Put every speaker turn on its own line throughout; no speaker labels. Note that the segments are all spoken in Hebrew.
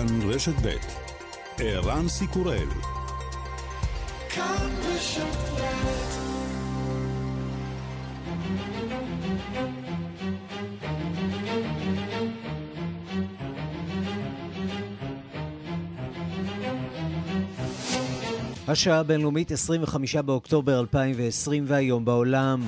כאן רשת ב' ערן סיקורל. כאן רשת השעה הבינלאומית 25 באוקטובר 2020 והיום בעולם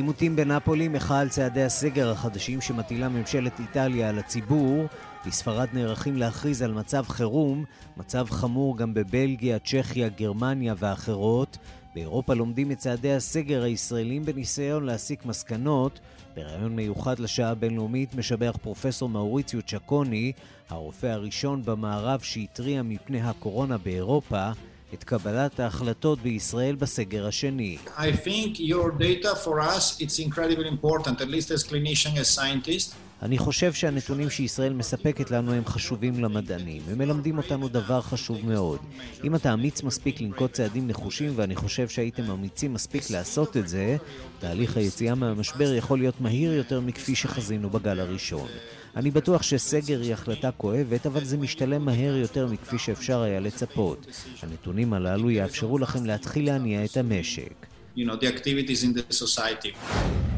עימותים בנפולי, מחאה על צעדי הסגר החדשים שמטילה ממשלת איטליה על הציבור. בספרד נערכים להכריז על מצב חירום, מצב חמור גם בבלגיה, צ'כיה, גרמניה ואחרות. באירופה לומדים את צעדי הסגר הישראלים בניסיון להסיק מסקנות. בריאיון מיוחד לשעה הבינלאומית משבח פרופסור מאוריציו צ'קוני, הרופא הראשון במערב שהתריע מפני הקורונה באירופה, את קבלת ההחלטות בישראל בסגר השני. I think your data for us it's incredibly important, at least as clinician, as scientist. אני חושב שהנתונים שישראל מספקת לנו הם חשובים למדענים. הם מלמדים אותנו דבר חשוב מאוד. אם אתה אמיץ מספיק לנקוט צעדים נחושים, ואני חושב שהייתם אמיצים מספיק לעשות את זה, תהליך היציאה מהמשבר יכול להיות מהיר יותר מכפי שחזינו בגל הראשון. אני בטוח שסגר היא החלטה כואבת, אבל זה משתלם מהר יותר מכפי שאפשר היה לצפות. הנתונים הללו יאפשרו לכם להתחיל להניע את המשק. You know, the activities in the society.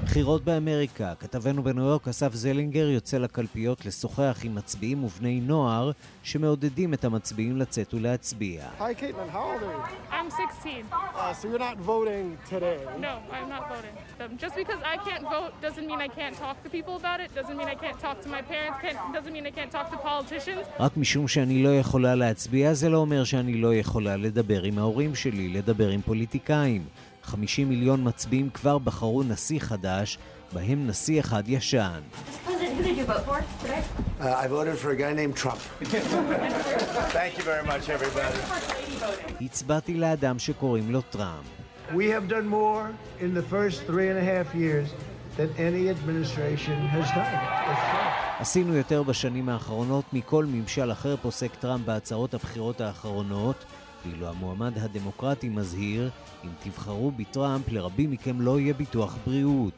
בחירות באמריקה, כתבנו בניו יורק אסף זלינגר יוצא לקלפיות לשוחח עם מצביעים ובני נוער שמעודדים את המצביעים לצאת ולהצביע.
Hi Caitlin, how old are you? I'm 16. Uh, so you're not voting today? No, I'm not voting. Um, just because I can't vote doesn't mean I can't talk to people about it, doesn't mean I can't talk to my parents, can't, doesn't mean I can't talk to politicians. רק משום שאני לא יכולה להצביע זה לא אומר שאני לא יכולה לדבר עם ההורים שלי, לדבר עם פוליטיקאים. 50 מיליון מצביעים כבר בחרו נשיא חדש, בהם נשיא אחד ישן. הצבעתי לאדם שקוראים לו טראמפ. We have done more in the first three and a half years than any administration has done. עשינו יותר בשנים האחרונות מכל ממשל אחר פוסק טראמפ בהצהרות הבחירות האחרונות. ואילו המועמד הדמוקרטי מזהיר, אם תבחרו בטראמפ, לרבים מכם לא יהיה ביטוח בריאות.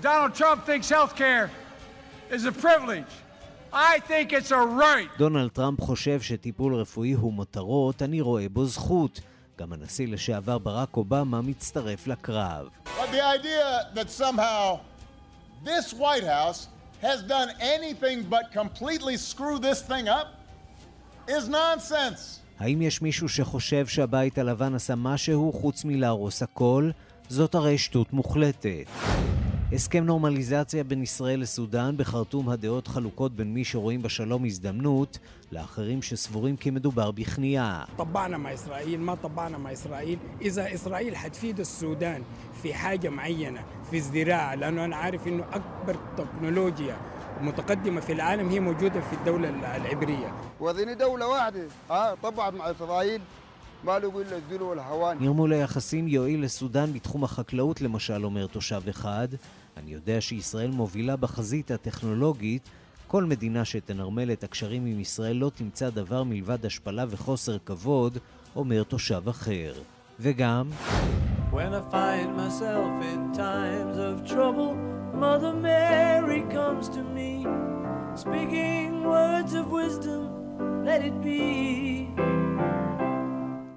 Donald Trump thinks healthcare is a privilege. I think it's a right. דונלד טראמפ חושב שטיפול רפואי הוא מותרות, אני רואה בו זכות. גם הנשיא לשעבר ברק אובמה מצטרף לקרב. But the idea that somehow this White House has done anything but completely screw this thing up is nonsense. האם יש מישהו שחושב שהבית הלבן עשה משהו חוץ מלהרוס הכל? זאת הרי שטות מוחלטת. הסכם נורמליזציה בין ישראל לסודאן, בחרטום הדעות חלוקות בין מי שרואים בשלום הזדמנות, לאחרים שסבורים כי מדובר בכניעה. طبعنا مع إسرائيل ما طبعنا مع إسرائيل إذا إسرائيل حتفيد السودان في حاجة معينة في الزراعة لأنه أنا عارف إنه أكبر تكنولوجيا متقدمة في العالم هي موجودة في الدولة العبرية وذي دولة واحدة ها طبعا مع إسرائيل נרמול היחסים יועיל לסודאן בתחום החקלאות למשל, אומר תושב אחד. אני יודע שישראל מובילה בחזית הטכנולוגית. כל מדינה שתנרמל את הקשרים עם ישראל לא תמצא דבר מלבד השפלה וחוסר כבוד, אומר תושב אחר. וגם... When I find myself in times of trouble, Mother Mary comes to me, speaking words of wisdom, let it be.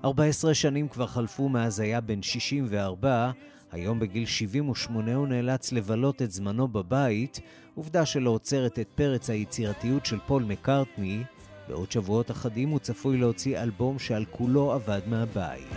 14 שנים כבר חלפו מאז היה בן 64, היום בגיל 78 הוא נאלץ לבלות את זמנו בבית, עובדה שלא עוצרת את פרץ היצירתיות של פול מקארטני. בעוד שבועות אחדים הוא צפוי להוציא אלבום שעל כולו עבד מהבית.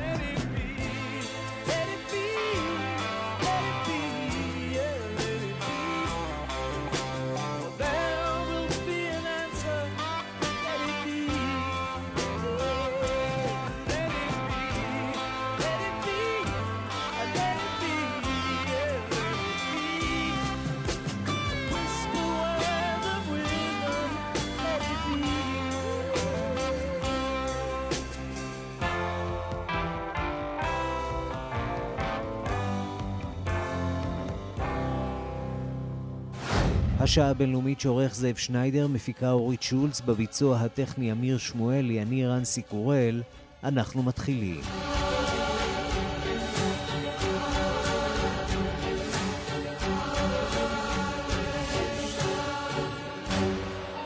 השעה הבינלאומית שעורך זאב שניידר, מפיקה אורית שולץ, בביצוע הטכני אמיר שמואלי, אני רנסי קורל, אנחנו מתחילים.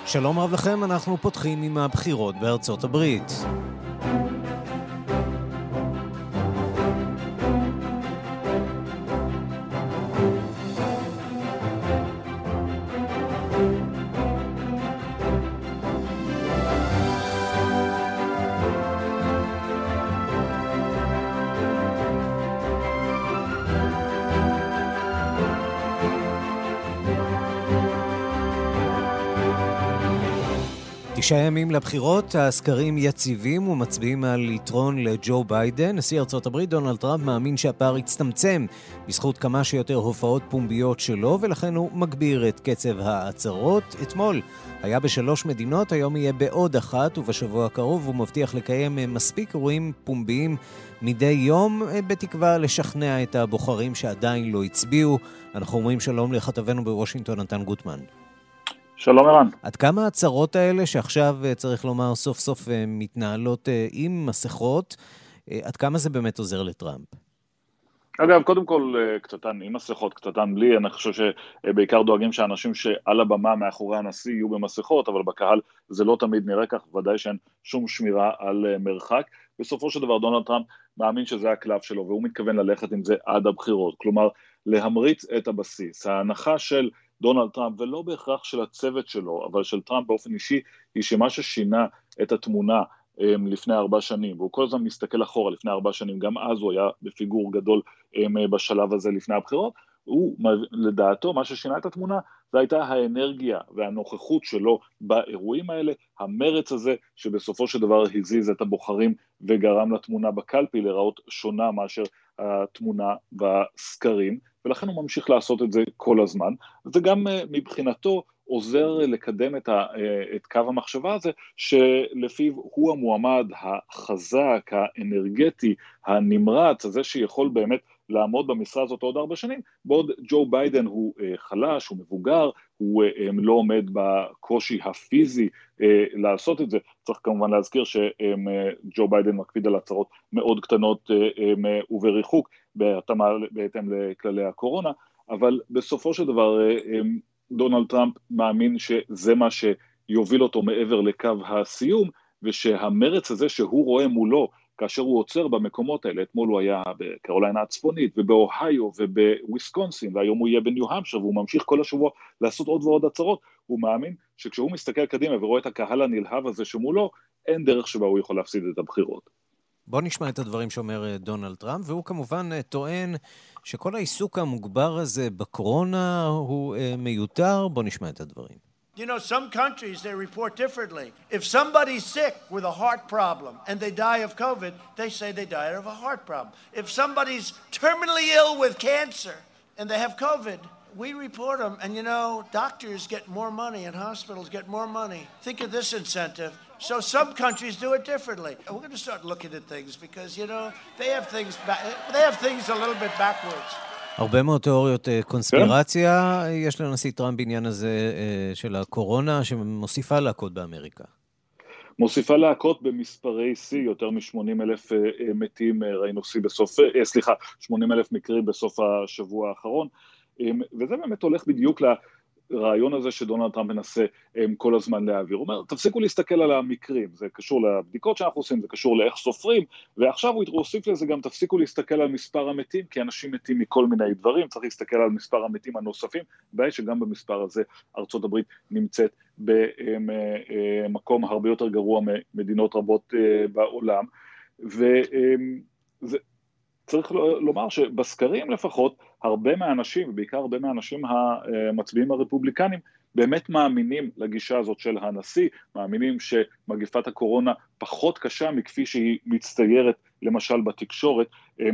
שלום רב לכם, אנחנו פותחים עם הבחירות בארצות הברית. תשעה ימים לבחירות, הסקרים יציבים ומצביעים על יתרון לג'ו ביידן. נשיא ארצות הברית דונלד טראמפ מאמין שהפער יצטמצם בזכות כמה שיותר הופעות פומביות שלו, ולכן הוא מגביר את קצב ההצהרות. אתמול היה בשלוש מדינות, היום יהיה בעוד אחת, ובשבוע הקרוב הוא מבטיח לקיים מספיק אירועים פומביים מדי יום, בתקווה לשכנע את הבוחרים שעדיין לא הצביעו. אנחנו אומרים שלום לכתבנו בוושינגטון, נתן גוטמן.
שלום ערן.
עד כמה ההצהרות האלה, שעכשיו אה, צריך לומר סוף סוף אה, מתנהלות אה, עם מסכות, עד כמה זה באמת עוזר לטראמפ?
אגב, קודם כל, קצתן עם מסכות, קצתן בלי, אני חושב שבעיקר דואגים שאנשים שעל הבמה מאחורי הנשיא יהיו במסכות, אבל בקהל זה לא תמיד נראה כך, ודאי שאין שום שמירה על מרחק. בסופו של דבר דונלד טראמפ מאמין שזה הקלף שלו, והוא מתכוון ללכת עם זה עד הבחירות. כלומר, להמריץ את הבסיס. ההנחה של דונלד טראמפ, ולא בהכרח של הצוות שלו, אבל של טראמפ באופן אישי, היא שמה ששינה את התמונה um, לפני ארבע שנים, והוא כל הזמן מסתכל אחורה לפני ארבע שנים, גם אז הוא היה בפיגור גדול um, בשלב הזה לפני הבחירות, הוא, לדעתו, מה ששינה את התמונה, זה הייתה האנרגיה והנוכחות שלו באירועים האלה, המרץ הזה, שבסופו של דבר הזיז את הבוחרים וגרם לתמונה בקלפי להיראות שונה מאשר התמונה בסקרים, ולכן הוא ממשיך לעשות את זה כל הזמן. זה גם אה, מבחינתו עוזר לקדם את, ה, אה, את קו המחשבה הזה, שלפיו הוא המועמד החזק, האנרגטי, הנמרץ, הזה שיכול באמת לעמוד במשרה הזאת עוד ארבע שנים, בעוד ג'ו ביידן הוא אה, חלש, הוא מבוגר, הוא לא עומד בקושי הפיזי לעשות את זה. צריך כמובן להזכיר שג'ו ביידן מקפיד על הצהרות מאוד קטנות ובריחוק, בהתאם לכללי הקורונה, אבל בסופו של דבר אה, אה, דונלד טראמפ מאמין שזה מה שיוביל אותו מעבר לקו הסיום, ושהמרץ הזה שהוא רואה מולו כאשר הוא עוצר במקומות האלה, אתמול הוא היה בקרוליינה הצפונית ובאוהיו ובוויסקונסין והיום הוא יהיה בניו המשר והוא ממשיך כל השבוע לעשות עוד ועוד הצהרות, הוא מאמין שכשהוא מסתכל קדימה ורואה את הקהל הנלהב הזה שמולו, אין דרך שבה הוא יכול להפסיד את הבחירות.
בוא נשמע את הדברים שאומר אה, דונלד טראמפ, והוא כמובן אה, טוען שכל העיסוק המוגבר הזה בקורונה הוא uh, מיותר. בוא נשמע את הדברים.
You know, some countries they report differently. If somebody's sick with a heart problem and they die of COVID, they say they died of a heart problem. If somebody's terminally ill with cancer and they have COVID, we report them, and you know, doctors get more money and hospitals get more money. Think of this incentive. So some countries do it differently. We're going to start looking at things because, you know, they have things, they have things a little bit backwards.
הרבה מאוד תיאוריות קונספירציה. יש לנשיא טראמפ בעניין הזה של הקורונה, שמוסיפה להכות באמריקה.
מוסיפה להכות במספרי שיא, יותר מ-80 אלף מתים, ראינו שיא בסוף, סליחה, 80 אלף מקרים בסוף השבוע האחרון, וזה באמת הולך בדיוק הרעיון הזה שדונלד טראמפ מנסה um, כל הזמן להעביר. הוא אומר, תפסיקו להסתכל על המקרים, זה קשור לבדיקות שאנחנו עושים, זה קשור לאיך סופרים, ועכשיו הוא הוסיף לזה גם תפסיקו להסתכל על מספר המתים, כי אנשים מתים מכל מיני דברים, צריך להסתכל על מספר המתים הנוספים, בעיה שגם במספר הזה ארצות הברית נמצאת במקום הרבה יותר גרוע ממדינות רבות בעולם, וזה... צריך לומר שבסקרים לפחות, הרבה מהאנשים, ובעיקר הרבה מהאנשים המצביעים הרפובליקנים, באמת מאמינים לגישה הזאת של הנשיא, מאמינים שמגפת הקורונה פחות קשה מכפי שהיא מצטיירת למשל בתקשורת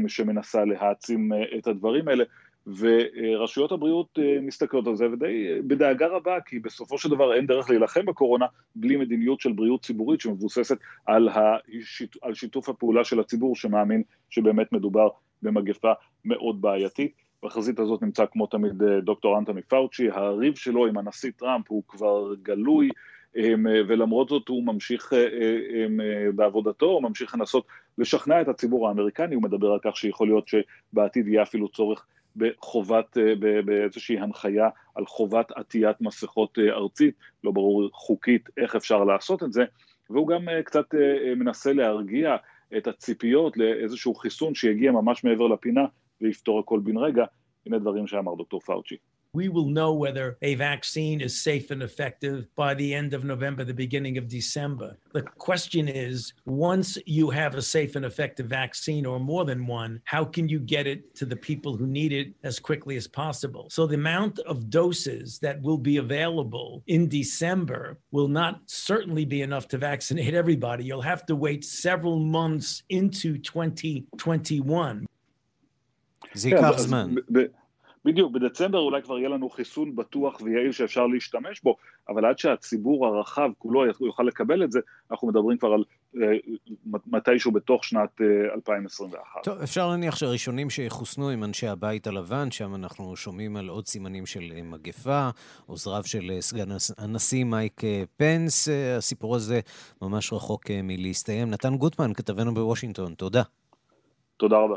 שמנסה להעצים את הדברים האלה, ורשויות הבריאות אה, מסתכלות על זה ודי בדאגה רבה, כי בסופו של דבר אין דרך להילחם בקורונה בלי מדיניות של בריאות ציבורית שמבוססת על, השיט, על שיתוף הפעולה של הציבור שמאמין שבאמת מדובר במגפה מאוד בעייתית. בחזית הזאת נמצא כמו תמיד אה, דוקטור אנטוני פאוצ'י, הריב שלו עם הנשיא טראמפ הוא כבר גלוי, ולמרות זאת הוא ממשיך אה, בעבודתו, הוא ממשיך לנסות לשכנע את הציבור האמריקני, הוא מדבר על כך שיכול להיות שבעתיד יהיה אפילו צורך בחובת, באיזושהי הנחיה על חובת עטיית מסכות ארצית, לא ברור חוקית איך אפשר לעשות את זה, והוא גם קצת מנסה להרגיע את הציפיות לאיזשהו חיסון שיגיע ממש מעבר לפינה ויפתור הכל בן רגע, הנה דברים שאמר דוקטור פאוצ'י.
We will know whether a vaccine is safe and effective by the end of November, the beginning of December. The question is once you have a safe and effective vaccine or more than one, how can you get it to the people who need it as quickly as possible? So the amount of doses that will be available in December will not certainly be enough to vaccinate everybody. You'll have to wait several months into 2021.
Zeke
בדיוק, בדצמבר אולי כבר יהיה לנו חיסון בטוח ויעיל שאפשר להשתמש בו, אבל עד שהציבור הרחב כולו יוכל לקבל את זה, אנחנו מדברים כבר על אה, מתישהו בתוך שנת 2021. אה,
טוב, אפשר להניח שהראשונים שיחוסנו הם אנשי הבית הלבן, שם אנחנו שומעים על עוד סימנים של אה, מגפה, עוזריו של סגן הנשיא מייק פנס, הסיפור הזה ממש רחוק מלהסתיים. נתן גוטמן, כתבנו בוושינגטון, תודה.
תודה רבה.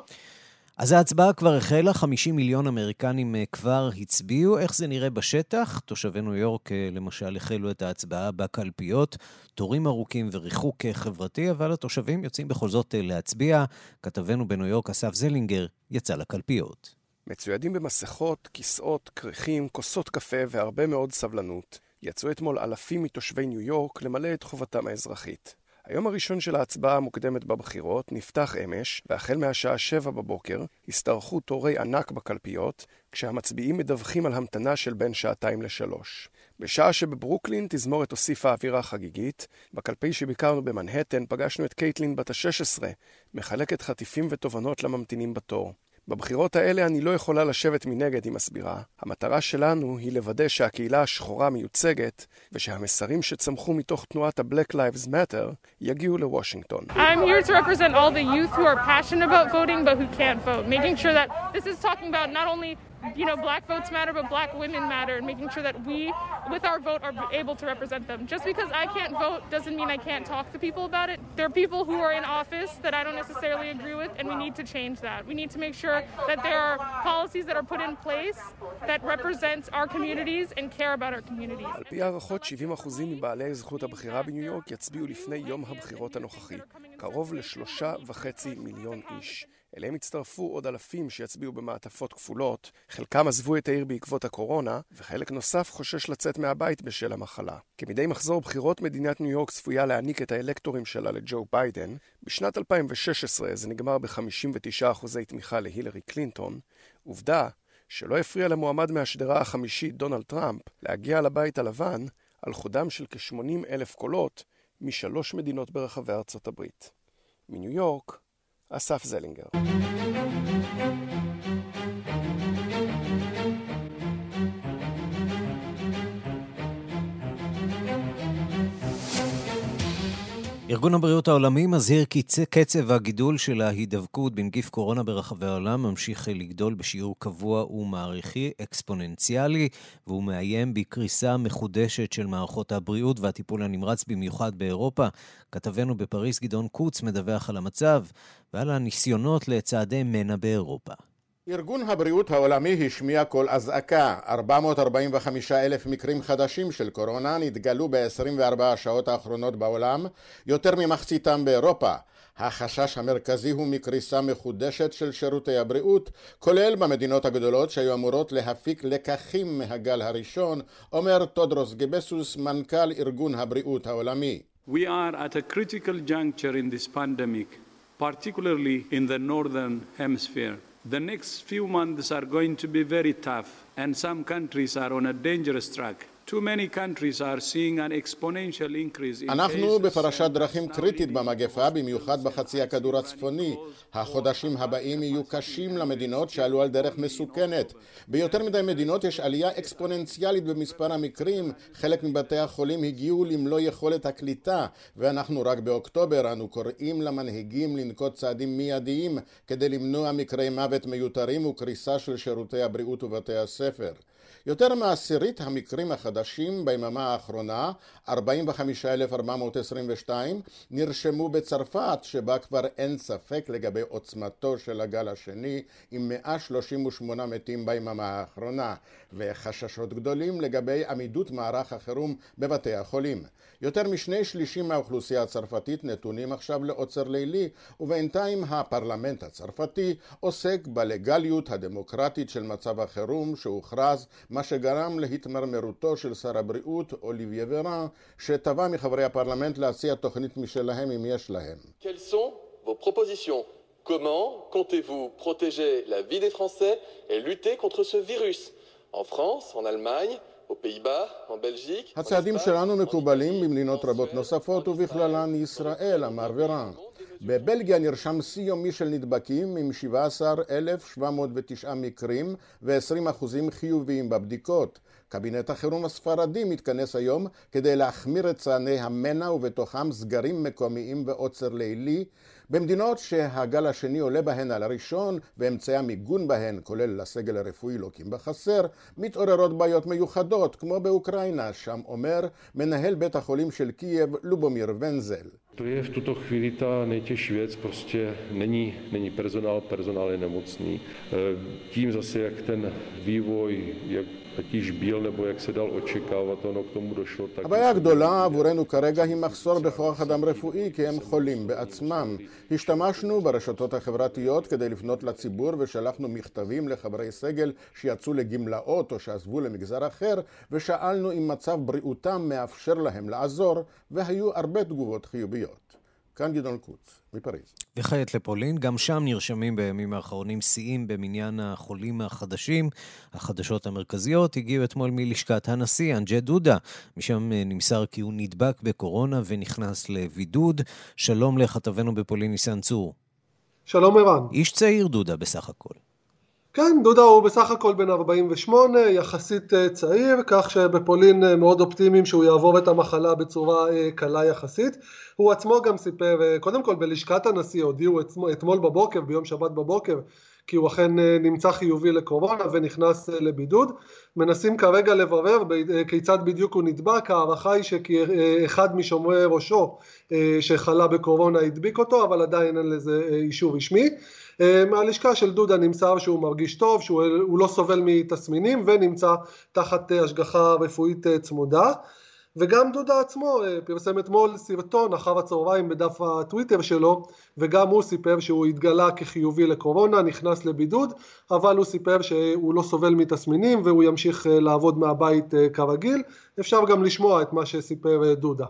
אז ההצבעה כבר החלה, 50 מיליון אמריקנים אה, כבר הצביעו. איך זה נראה בשטח? תושבי ניו יורק, אה, למשל, החלו את ההצבעה בקלפיות. תורים ארוכים וריחוק אה, חברתי, אבל התושבים יוצאים בכל זאת להצביע. כתבנו בניו יורק, אסף זלינגר, יצא לקלפיות.
מצוידים במסכות, כיסאות, כריכים, כוסות קפה והרבה מאוד סבלנות, יצאו אתמול אלפים מתושבי ניו יורק למלא את חובתם האזרחית. היום הראשון של ההצבעה המוקדמת בבחירות נפתח אמש, והחל מהשעה שבע בבוקר השתרכו תורי ענק בקלפיות, כשהמצביעים מדווחים על המתנה של בין שעתיים לשלוש. בשעה שבברוקלין תזמורת הוסיפה אווירה חגיגית, בקלפי שביקרנו במנהטן פגשנו את קייטלין בת ה-16, מחלקת חטיפים ותובנות לממתינים בתור. בבחירות האלה אני לא יכולה לשבת מנגד, היא מסבירה. המטרה שלנו היא לוודא שהקהילה השחורה מיוצגת, ושהמסרים שצמחו מתוך תנועת ה-Black Lives Matter יגיעו לוושינגטון. Sure you know, black votes matter, but black women matter, and making sure that we, with our vote, are able to represent them. Just because I can't vote doesn't mean I can't talk to people about it. There are people who are in office that I don't necessarily agree with, and we need to change that. We need to make sure that there are policies that are put in place that represent our communities and care about our communities. על פי הערכות, 70% מבעלי זכות הבחירה בניו יורק יצביעו לפני יום הבחירות הנוכחי. קרוב לשלושה וחצי מיליון איש. אליהם הצטרפו עוד אלפים שיצביעו במעטפות כפולות, חלקם עזבו את העיר בעקבות הקורונה, וחלק נוסף חושש לצאת מהבית בשל המחלה. כמדי מחזור בחירות, מדינת ניו יורק צפויה להעניק את האלקטורים שלה לג'ו ביידן. בשנת 2016 זה נגמר ב-59% תמיכה להילרי קלינטון, עובדה שלא הפריע למועמד מהשדרה החמישית, דונלד טראמפ, להגיע לבית הלבן על חודם של כ-80 אלף קולות משלוש מדינות ברחבי ארצות הברית. מניו יורק, אסף זלינגר.
ארגון הבריאות העולמי מזהיר כי קצב הגידול של ההידבקות בנגיף קורונה ברחבי העולם ממשיך לגדול בשיעור קבוע ומעריכי, אקספוננציאלי, והוא מאיים בקריסה מחודשת של מערכות הבריאות והטיפול הנמרץ במיוחד באירופה. כתבנו בפריז גדעון קוץ מדווח על המצב ועל הניסיונות לצעדי מנע באירופה.
ארגון הבריאות העולמי השמיע קול אזעקה. 445 אלף מקרים חדשים של קורונה נתגלו ב-24 השעות האחרונות בעולם, יותר ממחציתם באירופה. החשש המרכזי הוא מקריסה מחודשת של שירותי הבריאות, כולל במדינות הגדולות שהיו אמורות להפיק לקחים מהגל הראשון, אומר טודרוס גבסוס, מנכ"ל ארגון הבריאות העולמי.
We are at a critical juncture in this pandemic, particularly in the northern hemisphere. The next few months are going to be very tough, and some countries are on a dangerous track.
אנחנו בפרשת דרכים קריטית במגפה, במיוחד בחצי הכדור הצפוני. החודשים הבאים יהיו קשים למדינות שעלו על דרך מסוכנת. ביותר מדי מדינות יש עלייה אקספוננציאלית במספר המקרים, חלק מבתי החולים הגיעו למלוא יכולת הקליטה, ואנחנו רק באוקטובר אנו קוראים למנהיגים לנקוט צעדים מיידיים כדי למנוע מקרי מוות מיותרים וקריסה של שירותי הבריאות ובתי הספר. יותר מעשירית המקרים החדשים ביממה האחרונה, 45,422, נרשמו בצרפת, שבה כבר אין ספק לגבי עוצמתו של הגל השני, עם 138 מתים ביממה האחרונה, וחששות גדולים לגבי עמידות מערך החירום בבתי החולים. יותר משני שלישים מהאוכלוסייה הצרפתית נתונים עכשיו לעוצר לילי, ובינתיים הפרלמנט הצרפתי עוסק בלגליות הדמוקרטית של מצב החירום שהוכרז, מה שגרם להתמרמרותו של שר הבריאות אוליביה ורן, שתבע מחברי הפרלמנט להציע תוכנית משלהם אם יש להם.
Comment comptez-vous protéger la vie des Français et lutter contre ce virus En France, en Allemagne,
הצעדים שלנו מקובלים במדינות רבות נוספות ובכללן ישראל, אמר ורן. בבלגיה נרשם שיא יומי של נדבקים עם 17,709 מקרים ו-20% חיוביים בבדיקות. קבינט החירום הספרדי מתכנס היום כדי להחמיר את צעני המנע ובתוכם סגרים מקומיים ועוצר לילי במדינות שהגל השני עולה בהן על הראשון ואמצעי המיגון בהן, כולל לסגל הרפואי לוקים בחסר, מתעוררות בעיות מיוחדות, כמו באוקראינה, שם אומר מנהל בית החולים של קייב לובומיר ונזל.
To je v tuto chvíli ať již byl nebo jak se dal očekávat, ono k tomu došlo.
Tak הבעיה הגדולה עבורנו כרגע היא מחסור בכוח אדם רפואי כי הם חולים בעצמם. השתמשנו ברשתות החברתיות כדי לפנות לציבור ושלחנו מכתבים לחברי סגל שיצאו לגמלאות או שעזבו למגזר אחר ושאלנו אם מצב בריאותם מאפשר להם לעזור והיו הרבה תגובות חיוביות. כאן גדעון קוץ, מפריז.
וכעת לפולין, גם שם נרשמים בימים האחרונים שיאים במניין החולים החדשים. החדשות המרכזיות הגיעו אתמול מלשכת הנשיא, אנג'ה דודה. משם אה, נמסר כי הוא נדבק בקורונה ונכנס לבידוד. שלום לכתבנו בפולין, ניסן צור.
שלום ערן.
איש צעיר דודה בסך הכל.
כן, דודה הוא בסך הכל בן 48, יחסית אה, צעיר, כך שבפולין אה, מאוד אופטימיים שהוא יעבור את המחלה בצורה אה, קלה יחסית. הוא עצמו גם סיפר, קודם כל בלשכת הנשיא הודיעו אתמול בבוקר, ביום שבת בבוקר, כי הוא אכן נמצא חיובי לקורונה ונכנס לבידוד. מנסים כרגע לברר כיצד בדיוק הוא נדבק, ההערכה היא שכאחד משומרי ראשו שחלה בקורונה הדביק אותו, אבל עדיין אין לזה אישור רשמי. אה, מהלשכה של דודה נמסר שהוא מרגיש טוב, שהוא לא סובל מתסמינים ונמצא תחת אה, השגחה רפואית אה, צמודה. וגם דודה עצמו פרסם אתמול סרטון אחר הצהריים בדף הטוויטר שלו וגם הוא סיפר שהוא התגלה כחיובי לקורונה, נכנס לבידוד אבל הוא סיפר שהוא לא סובל מתסמינים והוא ימשיך לעבוד מהבית כרגיל. אפשר גם לשמוע את מה שסיפר דודה.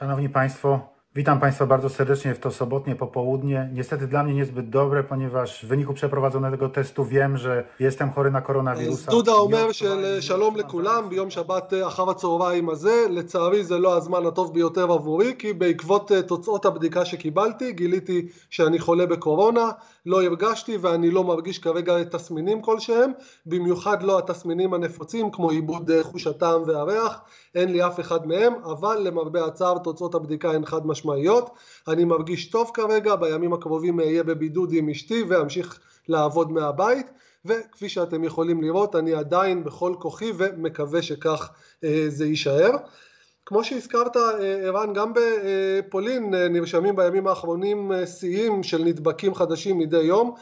Szanowni Państwo, Witam Państwa bardzo serdecznie w to sobotnie popołudnie. Niestety dla mnie niezbyt dobre, ponieważ w wyniku przeprowadzonego testu wiem, że jestem chory na koronawirusa.
דודה אומר של שלום לכולם ביום שבת אחר הצהריים הזה, לצערי זה לא הזמן הטוב ביותר עבורי, כי בעקבות תוצאות הבדיקה שקיבלתי גיליתי שאני חולה בקורונה, לא הרגשתי ואני לא מרגיש כרגע תסמינים כלשהם, במיוחד לא התסמינים הנפוצים כמו עיבוד חוש הטעם והריח, אין לי אף אחד מהם, אבל למרבה הצער תוצאות הבדיקה הן חד. משמעיות. אני מרגיש טוב כרגע, בימים הקרובים אהיה בבידוד עם אשתי ואמשיך לעבוד מהבית. וכפי שאתם יכולים לראות אני עדיין בכל כוחי ומקווה שכך אה, זה יישאר. כמו שהזכרת אה, ערן גם בפולין אה, נרשמים בימים האחרונים שיאים של נדבקים חדשים מדי יום.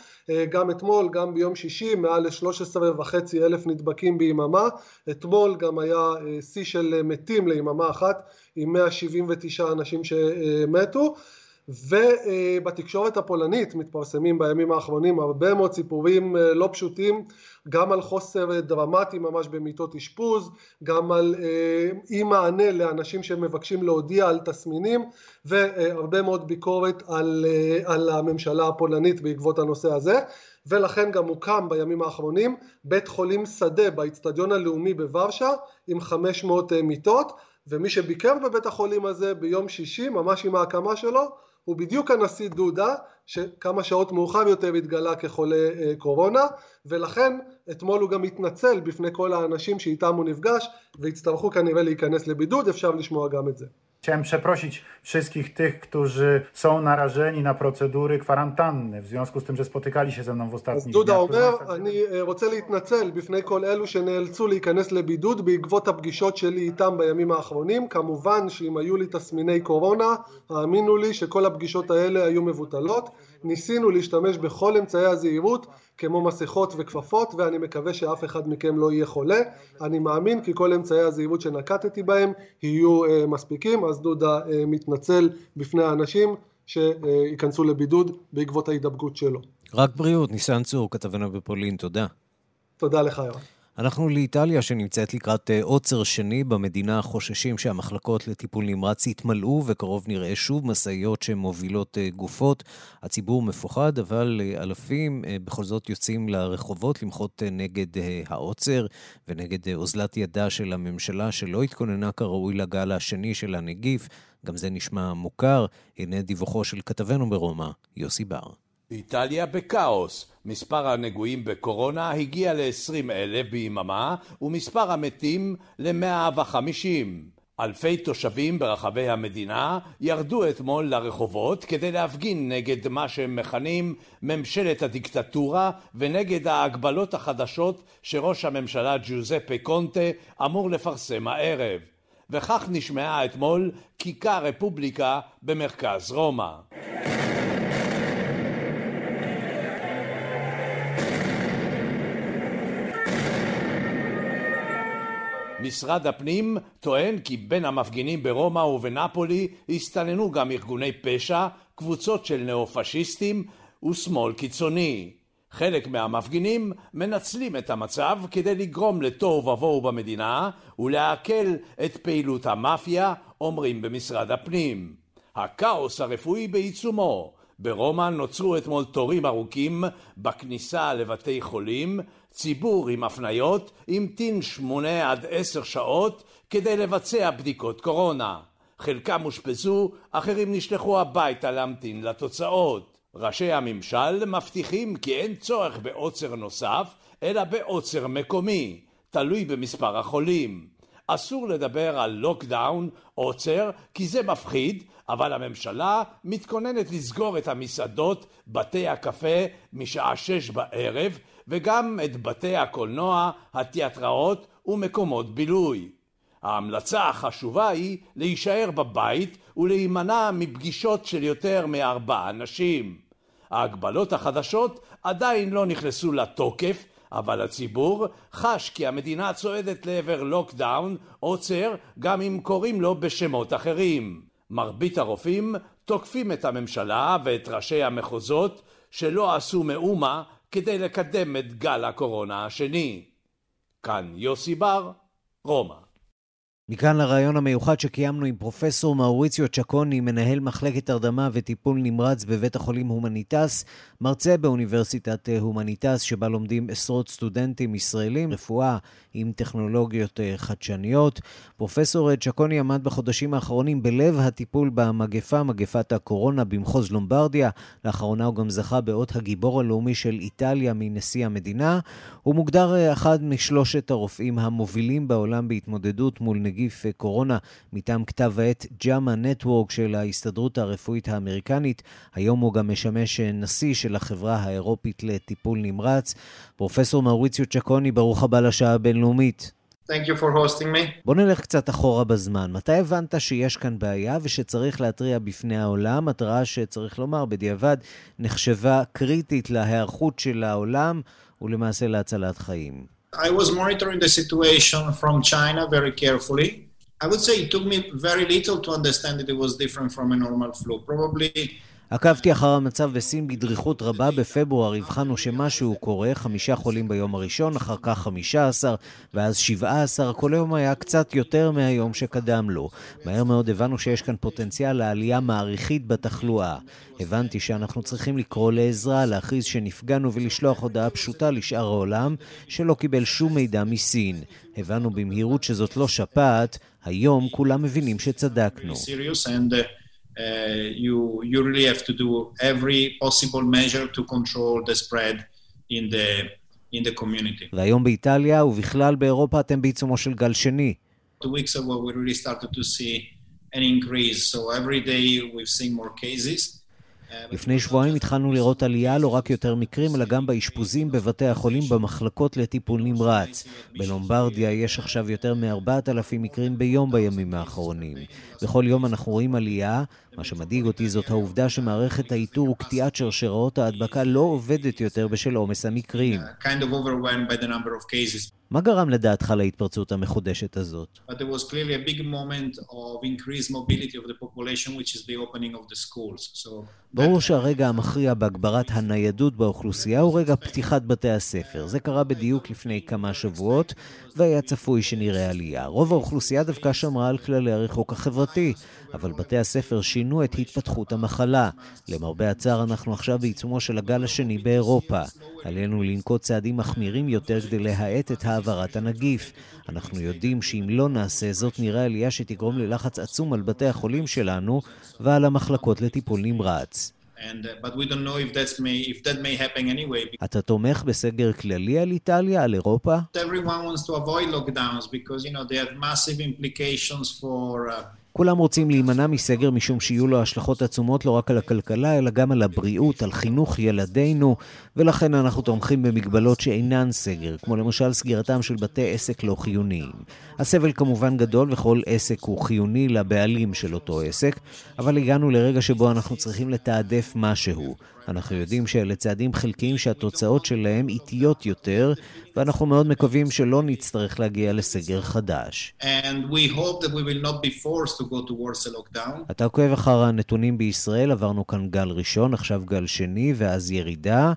גם אתמול גם ביום שישי מעל ל-13 וחצי אלף נדבקים ביממה. אתמול גם היה שיא של מתים ליממה אחת עם 179 אנשים שמתו ובתקשורת הפולנית מתפרסמים בימים האחרונים הרבה מאוד סיפורים אה, לא פשוטים גם על חוסר דרמטי ממש במיטות אשפוז, גם על אה, אי מענה לאנשים שמבקשים להודיע על תסמינים והרבה מאוד ביקורת על, אה, על הממשלה הפולנית בעקבות הנושא הזה. ולכן גם הוקם בימים האחרונים בית חולים שדה באיצטדיון הלאומי בוורשה עם 500 מיטות ומי שביקר בבית החולים הזה ביום שישי ממש עם ההקמה שלו הוא בדיוק הנשיא דודה שכמה שעות מאוחר יותר התגלה כחולה אה, קורונה ולכן אתמול הוא גם התנצל בפני כל האנשים שאיתם הוא נפגש והצטרכו כנראה להיכנס לבידוד אפשר לשמוע גם את זה
Chciałem przeprosić wszystkich tych, którzy są narażeni na procedury kwarantanny w związku z tym, że spotykali się ze mną w ostatnich
דודה אומר, אני רוצה להתנצל בפני כל אלו שנאלצו להיכנס לבידוד בעקבות הפגישות שלי איתם בימים האחרונים. כמובן שאם היו לי תסמיני קורונה, האמינו לי שכל הפגישות האלה היו מבוטלות. ניסינו להשתמש בכל אמצעי הזהירות כמו מסכות וכפפות ואני מקווה שאף אחד מכם לא יהיה חולה. אני מאמין כי כל אמצעי הזהירות שנקטתי בהם יהיו uh, מספיקים, אז דודה uh, מתנצל בפני האנשים שייכנסו לבידוד בעקבות ההידבקות שלו.
רק בריאות, ניסן צור, כתבנו בפולין, תודה.
תודה לך, יואב.
אנחנו לאיטליה שנמצאת לקראת אה, עוצר שני במדינה חוששים שהמחלקות לטיפול נמרץ יתמלאו וקרוב נראה שוב משאיות שמובילות אה, גופות. הציבור מפוחד, אבל אה, אלפים בכל זאת יוצאים לרחובות למחות נגד העוצר ונגד אוזלת ידה של הממשלה שלא התכוננה כראוי לגל השני של הנגיף. גם זה נשמע מוכר. הנה דיווחו של כתבנו ברומא, יוסי בר.
איטליה בכאוס. מספר הנגועים בקורונה הגיע ל-20 אלף ביממה ומספר המתים ל-150. אלפי תושבים ברחבי המדינה ירדו אתמול לרחובות כדי להפגין נגד מה שהם מכנים ממשלת הדיקטטורה ונגד ההגבלות החדשות שראש הממשלה ג'וזפה קונטה אמור לפרסם הערב. וכך נשמעה אתמול כיכר רפובליקה במרכז רומא. משרד הפנים טוען כי בין המפגינים ברומא ובנפולי הסתננו גם ארגוני פשע, קבוצות של ניאו-פשיסטים ושמאל קיצוני. חלק מהמפגינים מנצלים את המצב כדי לגרום לתוהו ובוהו במדינה ולעכל את פעילות המאפיה, אומרים במשרד הפנים. הכאוס הרפואי בעיצומו. ברומא נוצרו אתמול תורים ארוכים בכניסה לבתי חולים ציבור עם הפניות המתין שמונה עד עשר שעות כדי לבצע בדיקות קורונה. חלקם אושפזו, אחרים נשלחו הביתה להמתין לתוצאות. ראשי הממשל מבטיחים כי אין צורך בעוצר נוסף, אלא בעוצר מקומי, תלוי במספר החולים. אסור לדבר על לוקדאון, עוצר, כי זה מפחיד, אבל הממשלה מתכוננת לסגור את המסעדות, בתי הקפה, משעה שש בערב, וגם את בתי הקולנוע, התיאטראות ומקומות בילוי. ההמלצה החשובה היא להישאר בבית ולהימנע מפגישות של יותר מארבעה אנשים. ההגבלות החדשות עדיין לא נכנסו לתוקף, אבל הציבור חש כי המדינה צועדת לעבר לוקדאון, עוצר, גם אם קוראים לו בשמות אחרים. מרבית הרופאים תוקפים את הממשלה ואת ראשי המחוזות שלא עשו מאומה כדי לקדם את גל הקורונה השני. כאן יוסי בר, רומא.
מכאן לרעיון המיוחד שקיימנו עם פרופסור מאוריציו צ'קוני, מנהל מחלקת הרדמה וטיפול נמרץ בבית החולים הומניטס, מרצה באוניברסיטת הומניטס, שבה לומדים עשרות סטודנטים ישראלים, רפואה עם טכנולוגיות אה, חדשניות. פרופסור צ'קוני עמד בחודשים האחרונים בלב הטיפול במגפה, מגפת הקורונה במחוז לומברדיה. לאחרונה הוא גם זכה באות הגיבור הלאומי של איטליה מנשיא המדינה. הוא מוגדר אה, אחד משלושת הרופאים המובילים בעולם בהתמודדות מול נגיף קורונה מטעם כתב העת ג'אמה נטוורק של ההסתדרות הרפואית האמריקנית. היום הוא גם משמש נשיא של החברה האירופית לטיפול נמרץ. פרופסור מאוריציו צ'קוני, ברוך הבא לשעה הבינלאומית.
Thank you for hosting me.
בוא נלך קצת אחורה בזמן. מתי הבנת שיש כאן בעיה ושצריך להתריע בפני העולם? התראה שצריך לומר, בדיעבד, נחשבה קריטית להיערכות של העולם ולמעשה להצלת חיים.
I was monitoring the situation from China very carefully. I would say it took me very little to understand that it was different from a normal flu. Probably
עקבתי אחר המצב בסין בדריכות רבה. בפברואר הבחנו שמשהו קורה, חמישה חולים ביום הראשון, אחר כך חמישה עשר, ואז שבעה עשר. כל יום היה קצת יותר מהיום שקדם לו. מהר מאוד הבנו שיש כאן פוטנציאל לעלייה מעריכית בתחלואה. הבנתי שאנחנו צריכים לקרוא לעזרה, להכריז שנפגענו ולשלוח הודעה פשוטה לשאר העולם, שלא קיבל שום מידע מסין. הבנו במהירות שזאת לא שפעת, היום כולם מבינים שצדקנו.
Uh, you, you really have to do every possible measure to control the spread in the, in the community.
והיום באיטליה ובכלל באירופה אתם בעיצומו של גל שני.
Two weeks ago we really started to see an increase. So every day we've seen more cases.
לפני שבועיים התחלנו לראות עלייה לא רק יותר מקרים, אלא גם באשפוזים בבתי החולים במחלקות לטיפול נמרץ. בלומברדיה יש עכשיו יותר מ-4,000 מקרים ביום בימים האחרונים. בכל יום אנחנו רואים עלייה. מה שמדאיג אותי זאת העובדה שמערכת האיתור וקטיעת שרשראות ההדבקה לא עובדת יותר בשל עומס המקרים.
Kind of.
מה גרם לדעתך להתפרצות המחודשת הזאת?
But there was clearly a big moment of increased mobility of the population, which is the opening of the schools. So
ברור שהרגע המכריע בהגברת הניידות באוכלוסייה הוא רגע פתיחת בתי הספר. זה קרה בדיוק לפני כמה שבועות, והיה צפוי שנראה עלייה. רוב האוכלוסייה דווקא שמרה על כללי הריחוק החברתי, אבל בתי הספר שינו את התפתחות המחלה. למרבה הצער, אנחנו עכשיו בעיצומו של הגל השני באירופה. עלינו לנקוט צעדים מחמירים יותר כדי להאט את העברת הנגיף. אנחנו יודעים שאם לא נעשה זאת, נראה עלייה שתגרום ללחץ עצום על בתי החולים שלנו ועל המחלקות לטיפול נמרץ.
Uh.
אתה תומך בסגר כללי על איטליה, על אירופה?
Everyone wants to avoid lockdowns because you know they have massive implications for uh,
כולם רוצים להימנע מסגר משום שיהיו לו השלכות עצומות לא רק על הכלכלה, אלא גם על הבריאות, על חינוך ילדינו, ולכן אנחנו תומכים במגבלות שאינן סגר, כמו למשל סגירתם של בתי עסק לא חיוניים. הסבל כמובן גדול וכל עסק הוא חיוני לבעלים של אותו עסק, אבל הגענו לרגע שבו אנחנו צריכים לתעדף משהו. אנחנו יודעים שאלה צעדים חלקיים שהתוצאות שלהם איטיות יותר, ואנחנו מאוד מקווים שלא נצטרך להגיע לסגר חדש. אתה עוקב אחר הנתונים בישראל, עברנו כאן גל ראשון, עכשיו גל שני, ואז ירידה.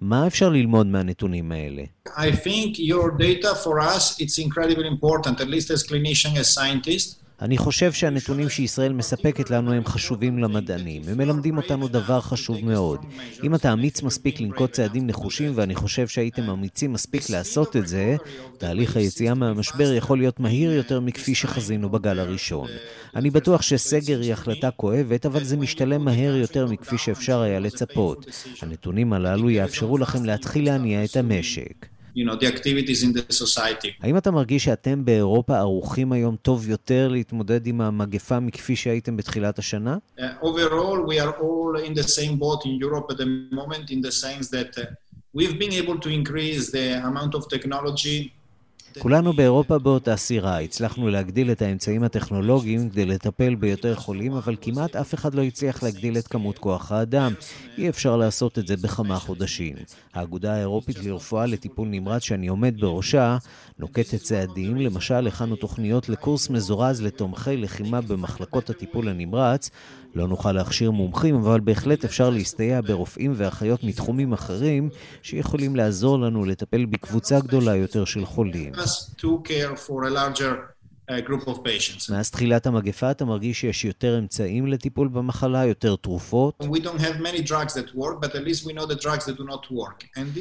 מה אפשר ללמוד מהנתונים האלה?
I think your data for us it's incredibly important, at least as clinician, as scientist.
אני חושב שהנתונים שישראל מספקת לנו הם חשובים למדענים. הם מלמדים אותנו דבר חשוב מאוד. אם אתה אמיץ מספיק לנקוט צעדים נחושים, ואני חושב שהייתם אמיצים מספיק לעשות את זה, תהליך היציאה מהמשבר יכול להיות מהיר יותר מכפי שחזינו בגל הראשון. אני בטוח שסגר היא החלטה כואבת, אבל זה משתלם מהר יותר מכפי שאפשר היה לצפות. הנתונים הללו יאפשרו לכם להתחיל להניע את המשק.
you know, the activities in the society.
האם אתה מרגיש שאתם באירופה ערוכים היום טוב יותר להתמודד עם המגפה מכפי שהייתם בתחילת השנה?
Uh, overall, we are all in the same boat in Europe at the moment in the sense that uh, we've been able to increase the amount of technology
כולנו באירופה באותה סירה. הצלחנו להגדיל את האמצעים הטכנולוגיים כדי לטפל ביותר חולים, אבל כמעט אף אחד לא הצליח להגדיל את כמות כוח האדם. אי אפשר לעשות את זה בכמה חודשים. האגודה האירופית לרפואה לטיפול נמרץ שאני עומד בראשה, נוקטת צעדים, למשל הכנו תוכניות לקורס מזורז לתומכי לחימה במחלקות הטיפול הנמרץ, לא נוכל להכשיר מומחים, אבל בהחלט אפשר להסתייע ברופאים ואחיות מתחומים אחרים שיכולים לעזור לנו לטפל בקבוצה גדולה יותר של חולים. מאז תחילת המגפה אתה מרגיש שיש יותר אמצעים לטיפול במחלה, יותר תרופות?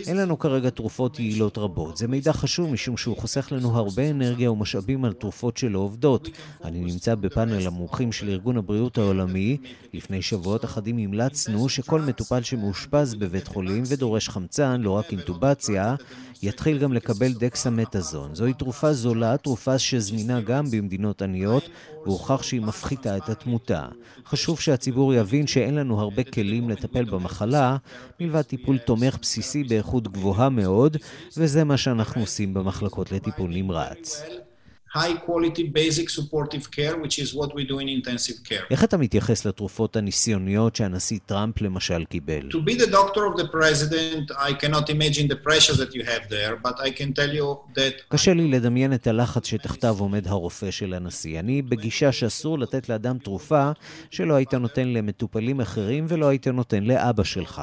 אין לנו כרגע תרופות יעילות רבות. זה מידע חשוב משום שהוא חוסך לנו הרבה אנרגיה ומשאבים על תרופות שלא עובדות. אני נמצא בפאנל המומחים של ארגון הבריאות העולמי. לפני שבועות אחדים המלצנו שכל מטופל שמאושפז בבית חולים ודורש חמצן, לא רק אינטובציה, יתחיל גם לקבל דקסמטאזון. זוהי תרופה זולה, תרופה שזמינה גם במדינות עניות, והוכח שהיא מפחיתה את התמותה. חשוב שהציבור יבין שאין לנו הרבה כלים לטפל במחלה, מלבד טיפול תומך בסיסי באיכות גבוהה מאוד, וזה מה שאנחנו עושים במחלקות לטיפול נמרץ.
High quality basic supportive care, which is what we do in intensive care.
איך אתה מתייחס לתרופות הניסיוניות שהנשיא טראמפ למשל קיבל?
To be the doctor of the president, I cannot imagine the pressure that you have there, but I can tell you that...
קשה לי לדמיין את הלחץ שתחתיו עומד הרופא של הנשיא. אני בגישה שאסור לתת לאדם תרופה שלא היית נותן למטופלים אחרים ולא היית נותן לאבא שלך.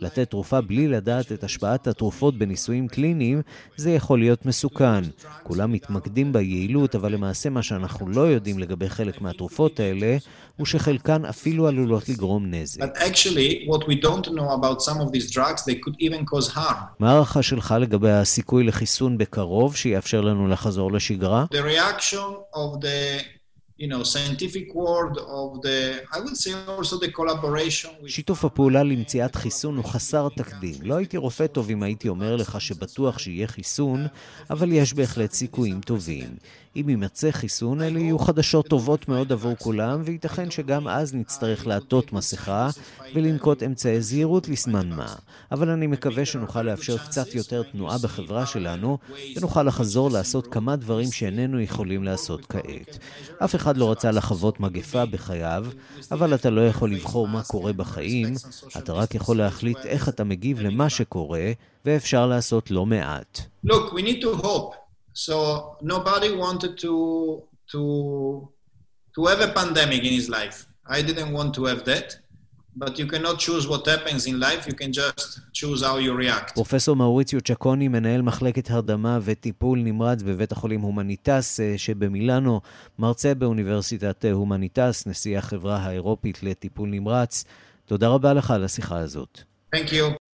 לתת תרופה בלי לדעת את השפעת התרופות בניסויים קליניים, זה יכול להיות מסוכן. כולם מתמקדים ביעילות, אבל למעשה מה שאנחנו לא יודעים לגבי חלק מהתרופות האלה, הוא שחלקן אפילו עלולות לגרום נזק. מה ההערכה שלך לגבי הסיכוי לחיסון בקרוב, שיאפשר לנו לחזור לשגרה?
The reaction of the
שיתוף הפעולה למציאת חיסון הוא חסר תקדים. לא הייתי רופא טוב אם הייתי אומר לך שבטוח שיהיה חיסון, אבל יש בהחלט סיכויים טובים. אם יימצא חיסון, אלה יהיו חדשות טובות מאוד עבור כולם, וייתכן שגם אז נצטרך לעטות מסכה ולנקוט אמצעי זהירות לזמן מה. אבל אני מקווה שנוכל לאפשר קצת יותר תנועה בחברה שלנו, ונוכל לחזור לעשות כמה דברים שאיננו יכולים לעשות כעת. אף אחד לא רצה לחוות מגפה בחייו, אבל אתה לא יכול לבחור מה קורה בחיים, אתה רק יכול להחליט איך אתה מגיב למה שקורה, ואפשר לעשות לא מעט.
Look, we need to hope. So nobody wanted to, to, to have a pandemic in his life. I didn't want to have that. But you cannot choose what happens in life, you can just choose how you react.
פרופסור מאוריציו צ'קוני, מנהל מחלקת הרדמה וטיפול נמרץ בבית החולים הומניטס שבמילאנו, מרצה באוניברסיטת הומניטס, נשיא החברה האירופית לטיפול נמרץ. תודה רבה לך על השיחה הזאת.
Thank you.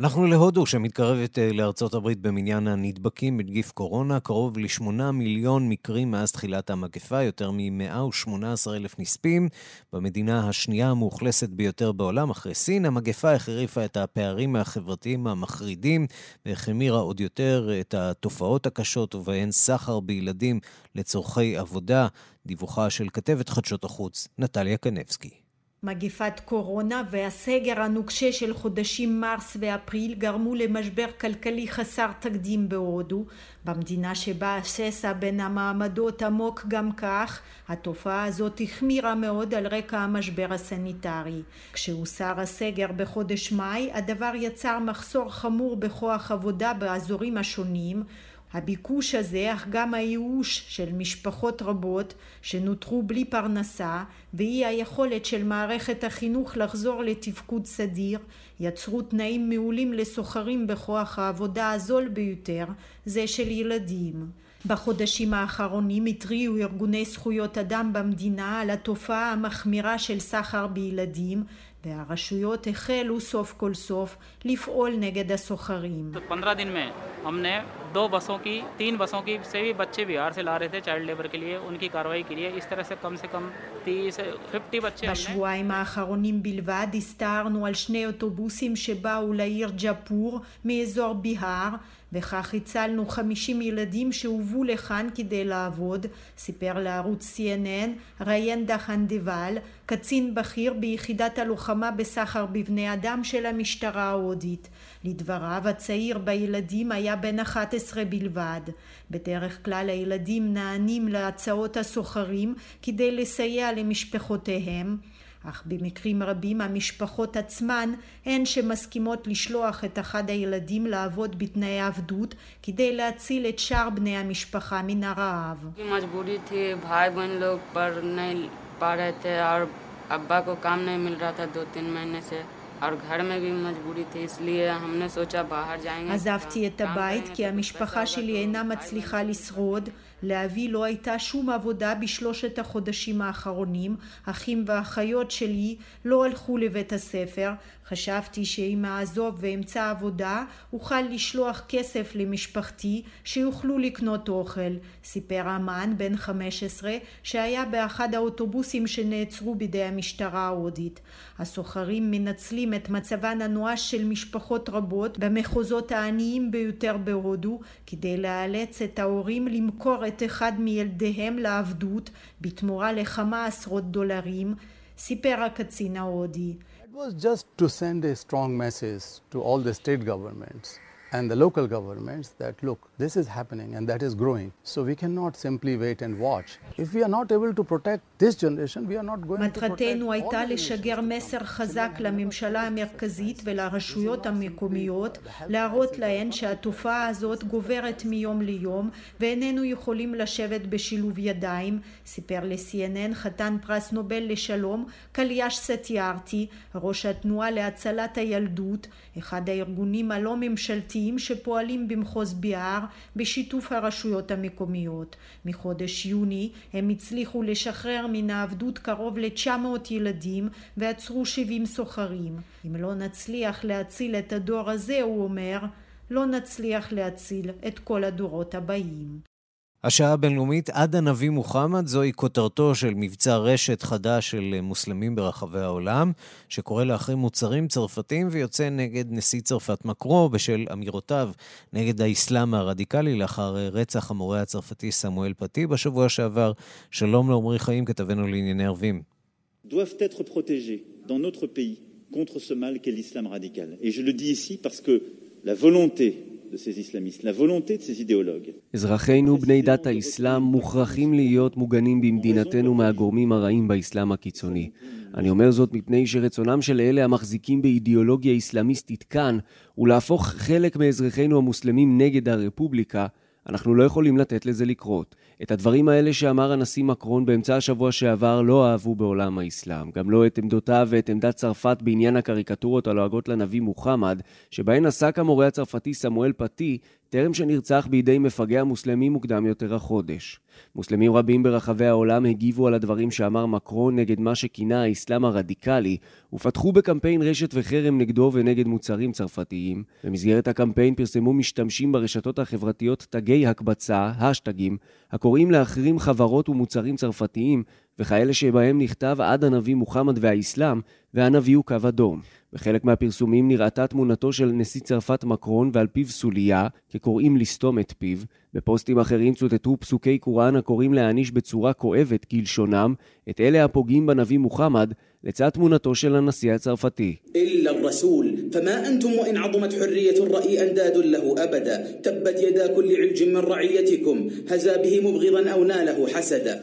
אנחנו להודו, שמתקרבת לארצות הברית במניין הנדבקים בנגיף קורונה, קרוב לשמונה מיליון מקרים מאז תחילת המגפה, יותר מ-118 אלף נספים. במדינה השנייה המאוכלסת ביותר בעולם, אחרי סין, המגפה החריפה את הפערים החברתיים המחרידים, והחמירה עוד יותר את התופעות הקשות, ובהן סחר בילדים לצורכי עבודה. דיווחה של כתבת חדשות החוץ, נטליה קנבסקי.
מגפת קורונה והסגר הנוקשה של חודשים מרס ואפריל גרמו למשבר כלכלי חסר תקדים בהודו, במדינה שבה השסע בין המעמדות עמוק גם כך, התופעה הזאת החמירה מאוד על רקע המשבר הסניטרי. כשהוסר הסגר בחודש מאי, הדבר יצר מחסור חמור בכוח עבודה באזורים השונים, הביקוש הזה, אך גם הייאוש של משפחות רבות שנותרו בלי פרנסה ואי היכולת של מערכת החינוך לחזור לתפקוד סדיר, יצרו תנאים מעולים לסוחרים בכוח העבודה הזול ביותר, זה של ילדים. בחודשים האחרונים התריעו ארגוני זכויות אדם במדינה על התופעה המחמירה של סחר בילדים והרשויות החלו סוף כל סוף לפעול נגד הסוחרים.
दो बसों की तीन बसों की से भी बच्चे बिहार से ला रहे थे चाइल्ड लेबर के लिए उनकी कार्रवाई की है इस तरह से कम से कम 30 50 बच्चे
בשבועיים האחרונים בלבד הסתערנו על שני אוטובוסים שבאו לעיר ג'פור מאזור ביהר וכך הצלנו 50 ילדים שהובאו לכאן כדי לעבוד, סיפר לערוץ CNN ריינדה חנדבל, קצין בכיר ביחידת הלוחמה בסחר בבני אדם של המשטרה ההודית. לדבריו, הצעיר בילדים היה בן 11 בלבד. בדרך כלל הילדים נענים להצעות הסוחרים כדי לסייע למשפחותיהם. אך במקרים רבים המשפחות עצמן הן שמסכימות לשלוח את אחד הילדים לעבוד בתנאי עבדות כדי להציל את שאר בני המשפחה מן הרעב.
अब्बा को काम नहीं मिल रहा था दो तीन महीने से और घर में भी मजबूरी थी इसलिए हमने सोचा बाहर जाएंगे.
עזבתי את הבית כי המשפחה שלי אינה מצליחה לשרוד לאבי לא הייתה שום עבודה בשלושת החודשים האחרונים, אחים ואחיות שלי לא הלכו לבית הספר, חשבתי שאם אעזוב ואמצא עבודה, אוכל לשלוח כסף למשפחתי שיוכלו לקנות אוכל, סיפר אמן בן 15 שהיה באחד האוטובוסים שנעצרו בידי המשטרה ההודית. הסוחרים מנצלים את מצבן הנואש של משפחות רבות במחוזות העניים ביותר בהודו כדי לאלץ את ההורים למכור את אחד מילדיהם לעבדות בתמורה לכמה עשרות דולרים, Sipera Katsina Odi.
It was just to send a strong message to all the state governments and the local governments that look, this is happening and that is growing. So we cannot simply wait and watch. If we are not able to protect this generation, we are not going
מטרתנו הייתה לשגר מסר חזק לממשלה המרכזית ולרשויות המקומיות, להראות להן שהתופעה הזאת גוברת מיום ליום ואיננו יכולים לשבת בשילוב ידיים, סיפר ל-CNN חתן פרס נובל לשלום קליאש סטיארטי, ראש התנועה להצלת הילדות, אחד הארגונים הלא ממשלתיים חברתיים שפועלים במחוז ביער בשיתוף הרשויות המקומיות. מחודש יוני הם הצליחו לשחרר מן העבדות קרוב ל-900 ילדים ועצרו 70 סוחרים. אם לא נצליח להציל את הדור הזה, הוא אומר, לא נצליח להציל את כל הדורות הבאים.
השעה הבינלאומית עד הנביא מוחמד זוהי כותרתו של מבצע רשת חדש של מוסלמים ברחבי העולם, שקורא להחרים מוצרים צרפתיים ויוצא נגד נשיא צרפת מקרו בשל אמירותיו נגד האסלאם הרדיקלי לאחר רצח המורה הצרפתי סמואל פתי בשבוע שעבר. שלום לעמרי חיים, כתבנו לענייני ערבים.
contre ce mal qu'est l'islam radical. Et je le dis ici parce que la volonté
אזרחינו בני דת האסלאם מוכרחים להיות מוגנים במדינתנו מהגורמים הרעים באסלאם הקיצוני. אני אומר זאת מפני שרצונם של אלה המחזיקים באידיאולוגיה אסלאמיסטית כאן הוא להפוך חלק מאזרחינו המוסלמים נגד הרפובליקה אנחנו לא יכולים לתת לזה לקרות. את הדברים האלה שאמר הנשיא מקרון באמצע השבוע שעבר לא אהבו בעולם האסלאם. גם לא את עמדותיו ואת עמדת צרפת בעניין הקריקטורות הלועגות לנביא מוחמד, שבהן עסק המורה הצרפתי סמואל פתי, טרם שנרצח בידי מפגע מוסלמי מוקדם יותר החודש. מוסלמים רבים ברחבי העולם הגיבו על הדברים שאמר מקרון נגד מה שכינה האסלאם הרדיקלי, ופתחו בקמפיין רשת וחרם נגדו ונגד מוצרים צרפתיים. במסגרת הקמפיין פרסמו משתמשים ברשתות החברתיות תגי הקבצה, השטגים, הקוראים להחרים חברות ומוצרים צרפתיים, וכאלה שבהם נכתב עד הנביא מוחמד והאסלאם, והנביא הוא קו אדום. בחלק מהפרסומים נראתה תמונתו של נשיא צרפת מקרון ועל פיו סוליה, כקוראים לסתום את פיו. בפוסטים אחרים צוטטו פסוקי קוראן הקוראים להעניש בצורה כואבת, כלשונם, את אלה הפוגעים בנביא מוחמד, לצד תמונתו של הנשיא הצרפתי.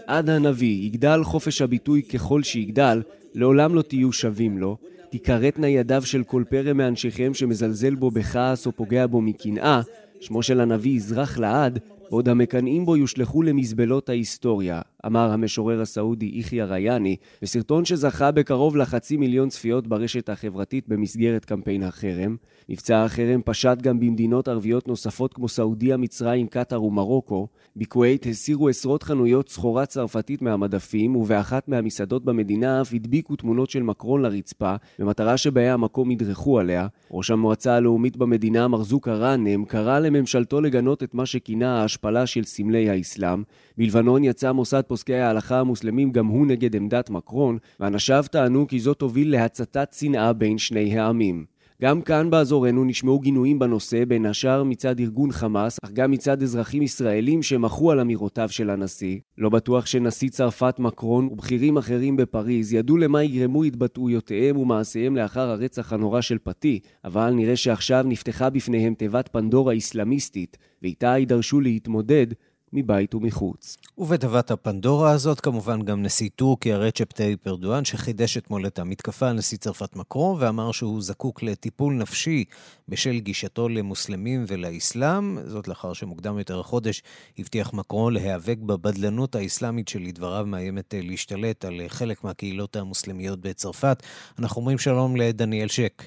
עד הנביא, יגדל חופש הביטוי ככל שיגדל, לעולם לא תהיו שווים לו. תיכרתנה ידיו של כל פרא מאנשיכם שמזלזל בו בכעס או פוגע בו מקנאה, שמו של הנביא יזרח לעד, ועוד המקנאים בו יושלכו למזבלות ההיסטוריה, אמר המשורר הסעודי יחיא ריאני, בסרטון שזכה בקרוב לחצי מיליון צפיות ברשת החברתית במסגרת קמפיין החרם. מבצע החרם פשט גם במדינות ערביות נוספות כמו סעודיה, מצרים, קטאר ומרוקו. בכווית הסירו עשרות חנויות סחורה צרפתית מהמדפים, ובאחת מהמסעדות במדינה אף הדביקו תמונות של מקרון לרצפה, במטרה שבאי המקום ידרכו עליה. ראש המועצה הלאומית במדינה, מרזוק אראנם, קרא לממשלתו לגנות את מה שכינה ההשפלה של סמלי האסלאם. בלבנון יצא מוסד פוסקי ההלכה המוסלמים גם הוא נגד עמדת מקרון, ואנשיו טענו כי זאת תוביל להצתת שנאה בין שני העמים. גם כאן באזורנו נשמעו גינויים בנושא, בין השאר מצד ארגון חמאס, אך גם מצד אזרחים ישראלים שמחו על אמירותיו של הנשיא. לא בטוח שנשיא צרפת מקרון ובכירים אחרים בפריז ידעו למה יגרמו התבטאויותיהם ומעשיהם לאחר הרצח הנורא של פתי, אבל נראה שעכשיו נפתחה בפניהם תיבת פנדורה אסלאמיסטית, ואיתה יידרשו להתמודד מבית ומחוץ.
ובתיבת הפנדורה הזאת כמובן גם נשיא טורקיה רצ'פ טייפ ארדואן, שחידש אתמול את המתקפה על נשיא צרפת מקרון, ואמר שהוא זקוק לטיפול נפשי בשל גישתו למוסלמים ולאסלאם, זאת לאחר שמוקדם יותר החודש הבטיח מקרון להיאבק בבדלנות האסלאמית שלדבריו מאיימת להשתלט על חלק מהקהילות המוסלמיות בצרפת. אנחנו אומרים שלום לדניאל שק.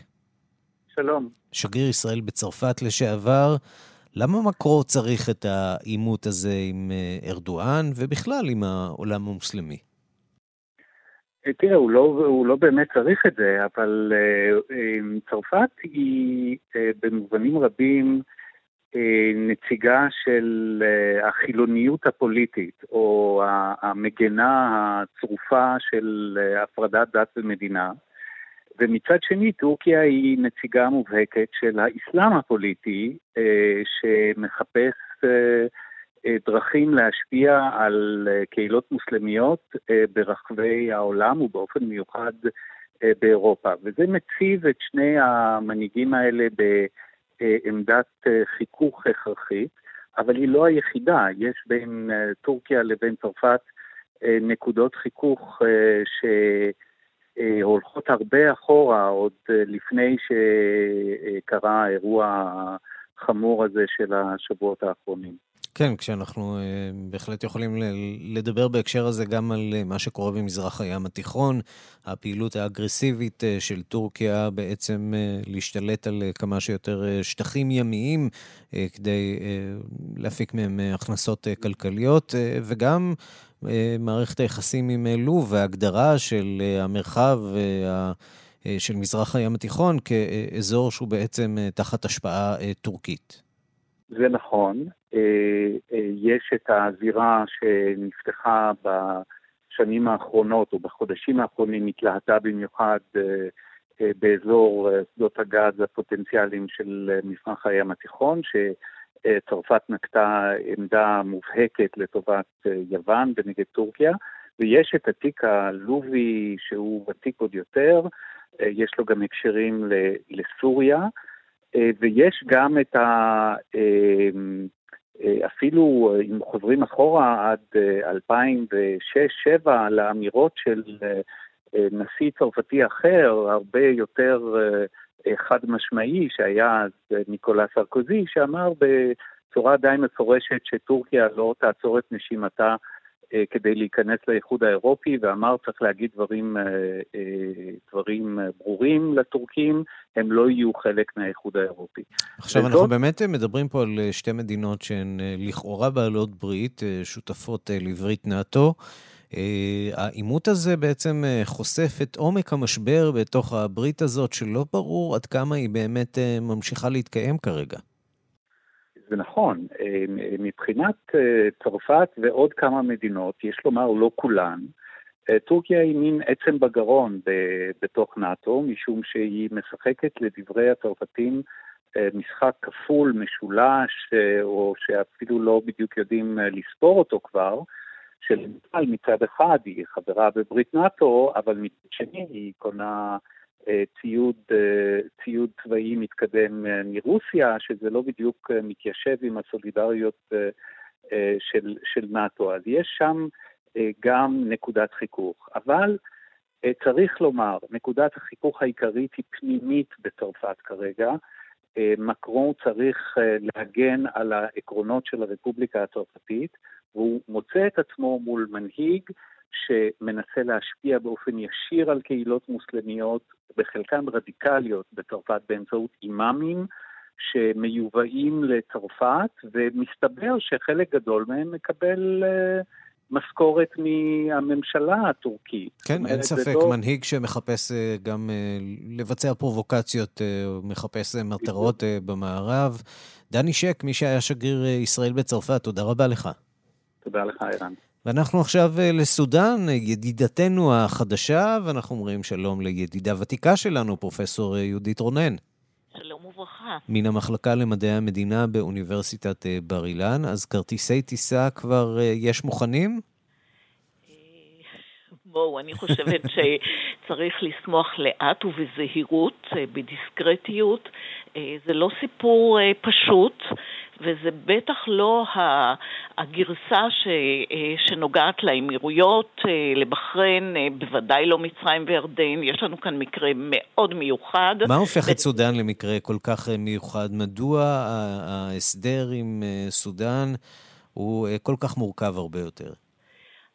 שלום.
שגריר ישראל בצרפת לשעבר. למה מקרו צריך את העימות הזה עם אה, ארדואן ובכלל עם העולם המוסלמי?
אה, תראה, הוא לא, הוא לא באמת צריך את זה, אבל uh, צרפת היא במובנים רבים נציגה של החילוניות הפוליטית, או המגנה הצרופה של הפרדת דת ומדינה. ומצד שני, טורקיה היא נציגה מובהקת של האסלאם הפוליטי, אה, שמחפש אה, אה, דרכים להשפיע על קהילות מוסלמיות ברחבי העולם ובאופן מיוחד באירופה. וזה מציב את שני המנהיגים האלה בעמדת חיכוך הכרחית, אבל היא לא היחידה, יש בין טורקיה לבין צרפת נקודות חיכוך ש... אה, הולכות הרבה אחורה, עוד אה, לפני שקרה האירוע החמור הזה של השבועות האחרונים.
כן, כשאנחנו uh, בהחלט יכולים לדבר בהקשר הזה גם על מה שקורה במזרח הים התיכון, הפעילות האגרסיבית של טורקיה בעצם להשתלט על כמה שיותר שטחים ימיים כדי להפיק מהם הכנסות כלכליות, וגם אה, מערכת היחסים עם אה, לוב וההגדרה של אה, המרחב של מזרח הים התיכון כאזור שהוא בעצם תחת השפעה טורקית.
זה נכון, יש את הזירה שנפתחה בשנים האחרונות או בחודשים האחרונים, התלהטה במיוחד באזור שדות הגז הפוטנציאליים של מזרח הים התיכון, שצרפת נקטה עמדה מובהקת לטובת יוון ונגד טורקיה, ויש את התיק הלובי שהוא ותיק עוד יותר, יש לו גם הקשרים לסוריה, ויש גם את ה... אפילו אם חוזרים אחורה עד 2006-2007 לאמירות של נשיא צרפתי אחר, הרבה יותר חד משמעי, שהיה אז ניקולה סרקוזי, שאמר בצורה די מפורשת שטורקיה לא תעצור את נשימתה כדי להיכנס לאיחוד האירופי, ואמר צריך להגיד דברים, דברים ברורים לטורקים, הם לא יהיו חלק מהאיחוד האירופי.
עכשיו, וזאת... אנחנו באמת מדברים פה על שתי מדינות שהן לכאורה בעלות ברית, שותפות לברית נאט"ו. העימות הזה בעצם חושף את עומק המשבר בתוך הברית הזאת, שלא ברור עד כמה היא באמת ממשיכה להתקיים כרגע.
זה נכון, מבחינת צרפת ועוד כמה מדינות, יש לומר לא כולן, טורקיה היא מין עצם בגרון בתוך נאט"ו, משום שהיא משחקת לדברי הצרפתים משחק כפול, משולש, או שאפילו לא בדיוק יודעים לספור אותו כבר, שלמשל מצד אחד היא חברה בברית נאט"ו, אבל מצד שני היא קונה ציוד, ציוד צבאי מתקדם מרוסיה, שזה לא בדיוק מתיישב עם הסולידריות של, של נאט"ו. אז יש שם גם נקודת חיכוך. אבל צריך לומר, נקודת החיכוך העיקרית היא פנימית בצרפת כרגע. מקרון צריך להגן על העקרונות של הרפובליקה הצרפתית, והוא מוצא את עצמו מול מנהיג שמנסה להשפיע באופן ישיר על קהילות מוסלמיות, בחלקן רדיקליות בצרפת באמצעות אימאמים שמיובאים לצרפת, ומסתבר שחלק גדול מהם מקבל uh, משכורת מהממשלה הטורקית.
כן, אין ספק, לא... מנהיג שמחפש uh, גם uh, לבצע פרובוקציות, uh, מחפש מטרות במערב. דני שק, מי שהיה שגריר ישראל בצרפת, תודה רבה לך.
תודה לך, ערן.
ואנחנו עכשיו לסודאן, ידידתנו החדשה, ואנחנו אומרים שלום לידידה ותיקה שלנו, פרופסור יהודית רונן.
וברכה.
מן המחלקה למדעי המדינה באוניברסיטת בר אילן, אז כרטיסי טיסה כבר יש מוכנים?
בואו, אני חושבת שצריך לשמוח לאט ובזהירות, בדיסקרטיות. זה לא סיפור פשוט. וזה בטח לא הגרסה ש, שנוגעת לאמירויות, לבחריין, בוודאי לא מצרים וירדן, יש לנו כאן מקרה מאוד מיוחד.
מה הופך את סודאן למקרה כל כך מיוחד? מדוע ההסדר עם סודאן הוא כל כך מורכב הרבה יותר?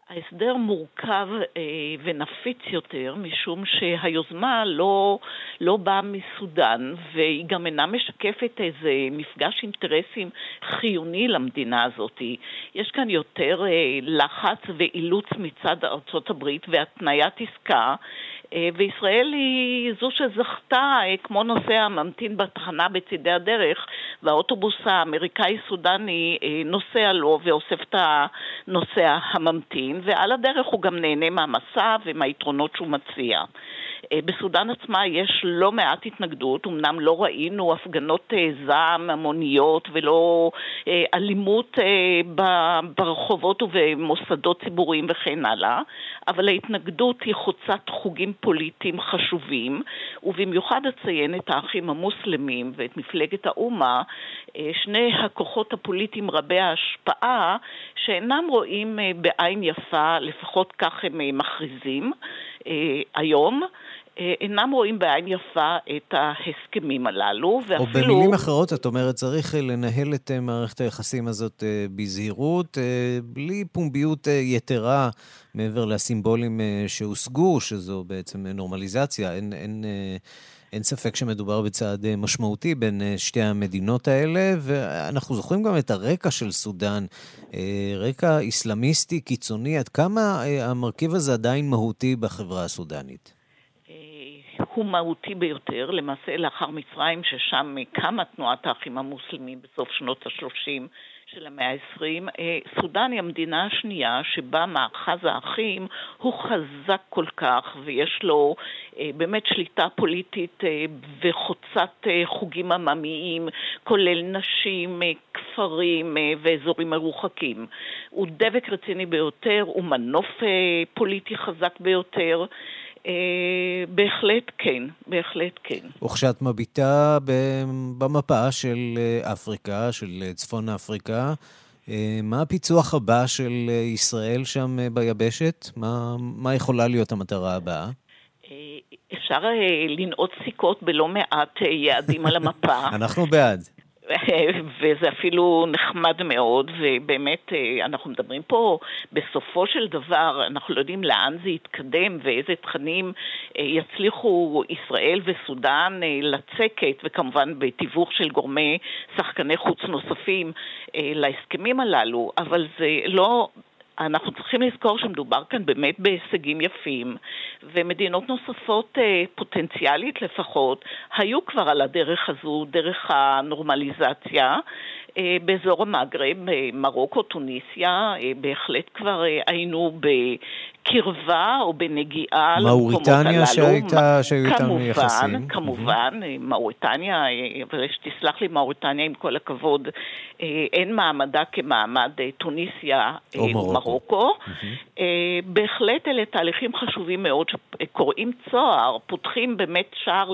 ההסדר מורכב אה, ונפיץ יותר, משום שהיוזמה לא, לא באה מסודאן, והיא גם אינה משקפת איזה מפגש אינטרסים חיוני למדינה הזאת. יש כאן יותר אה, לחץ ואילוץ מצד ארצות הברית והתניית עסקה. אה, וישראל היא זו שזכתה, אה, כמו נוסע הממתין בתחנה בצידי הדרך, והאוטובוס האמריקאי-סודני אה, נוסע לו ואוסף את הנוסע הממתין, ועל הדרך הוא גם נהנה מהמסע ומהיתרונות שהוא מציע. בסודאן עצמה יש לא מעט התנגדות, אמנם לא ראינו הפגנות זעם המוניות ולא אלימות ברחובות ובמוסדות ציבוריים וכן הלאה, אבל ההתנגדות היא חוצת חוגים פוליטיים חשובים, ובמיוחד אציין את האחים המוסלמים ואת מפלגת האומה, שני הכוחות הפוליטיים רבי ההשפעה, שאינם רואים בעין יפה, לפחות כך הם מכריזים היום, אינם רואים בעין יפה את ההסכמים הללו,
ואפילו... או במילים אחרות, את אומרת, צריך לנהל את מערכת היחסים הזאת בזהירות, בלי פומביות יתרה מעבר לסימבולים שהושגו, שזו בעצם נורמליזציה. אין, אין, אין ספק שמדובר בצעד משמעותי בין שתי המדינות האלה, ואנחנו זוכרים גם את הרקע של סודאן, רקע איסלאמיסטי קיצוני, עד כמה המרכיב הזה עדיין מהותי בחברה הסודנית?
הוא מהותי ביותר. למעשה לאחר מצרים, ששם קמה תנועת האחים המוסלמים בסוף שנות ה-30, של המאה ה-20, אה, סודאן היא המדינה השנייה שבה מאחז האחים הוא חזק כל כך ויש לו אה, באמת שליטה פוליטית אה, וחוצת חוגים עממיים, כולל נשים, כפרים ואזורים מרוחקים. הוא דבק רציני ביותר, הוא מנוף פוליטי חזק ביותר. אה, בהחלט כן, בהחלט כן.
וכשאת מביטה במפה של אה, אפריקה, של אה, צפון אפריקה, מה הפיצוח הבא של ישראל שם ביבשת? מה, מה יכולה להיות המטרה הבאה?
אפשר לנעוץ סיכות בלא מעט יעדים על המפה.
אנחנו בעד.
וזה אפילו נחמד מאוד, ובאמת אה, אנחנו מדברים פה, בסופו של דבר, אנחנו לא יודעים לאן זה יתקדם ואיזה תכנים אה, יצליחו ישראל וסודאן אה, לצקת, וכמובן בתיווך של גורמי שחקני חוץ נוספים להסכמים הללו, אבל זה לא אנחנו צריכים לזכור שמדובר כאן באמת בהישגים יפים, ומדינות נוספות אה, פוטנציאלית לפחות, היו כבר על הדרך הזו, דרך הנורמליזציה. אה, באזור המגרב, מרוקו, טוניסיה, אה, בהחלט כבר היינו בקרבה או בנגיעה למקומות הללו.
מאוריטניה שהייתה, שהיו איתם יחסים.
כמובן, כמובן, מאוריטניה, שתסלח לי מאוריטניה עם כל הכבוד, אין מעמדה כמעמד טוניסיה או מרוקו. מרוקו. Mm-hmm. בהחלט אלה תהליכים חשובים מאוד שקוראים צוהר, פותחים באמת שער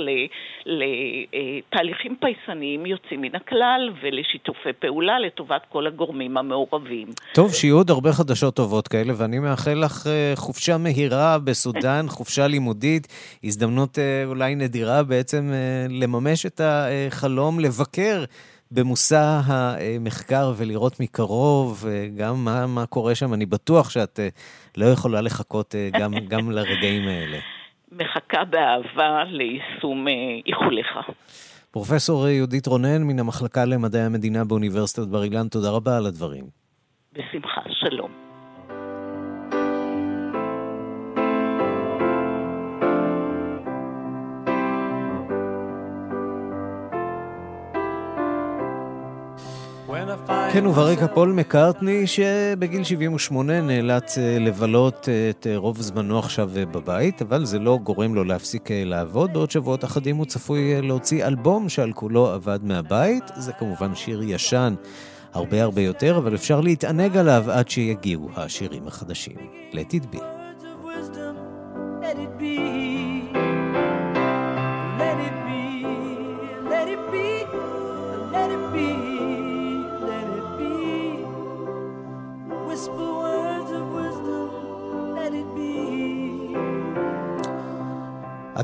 לתהליכים פייסניים יוצאים מן הכלל ולשיתופי פעולה לטובת כל הגורמים המעורבים.
טוב, שיהיו עוד הרבה חדשות טובות כאלה, ואני מאחל לך אה, חופשה מהירה בסודאן, חופשה לימודית, הזדמנות אה, אולי נדירה בעצם לממש את החלום לבקר. במושא המחקר ולראות מקרוב אה, גם מה, מה קורה שם. אני בטוח שאת אה, לא יכולה לחכות אה, גם, גם לרגעים האלה.
מחכה באהבה ליישום איחוליך.
פרופסור יהודית רונן מן המחלקה למדעי המדינה באוניברסיטת בר אילן, תודה רבה על הדברים.
בשמחה, שלום.
כן, וברקע פול מקארטני, שבגיל 78 נאלץ אה, לבלות אה, את אה, רוב זמנו עכשיו בבית, אבל זה לא גורם לו להפסיק לעבוד. בעוד שבועות אחדים הוא צפוי להוציא אלבום שעל כולו עבד מהבית. זה כמובן שיר ישן הרבה הרבה יותר, אבל אפשר להתענג עליו עד שיגיעו השירים החדשים. Let it be.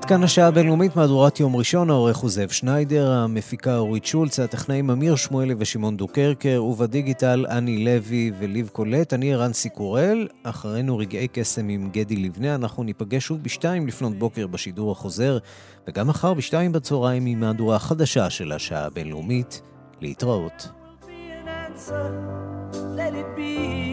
כאן השעה הבינלאומית, מהדורת יום ראשון, העורך הוא זאב שניידר, המפיקה אורית שולץ, הטכנאים אמיר שמואלי ושמעון דוקרקר, ובדיגיטל אני לוי וליב קולט, אני ערן סיקורל, אחרינו רגעי קסם עם גדי לבנה, אנחנו ניפגש שוב בשתיים לפנות בוקר בשידור החוזר, וגם מחר בשתיים בצהריים עם מהדורה החדשה של השעה הבינלאומית. להתראות. Let it be.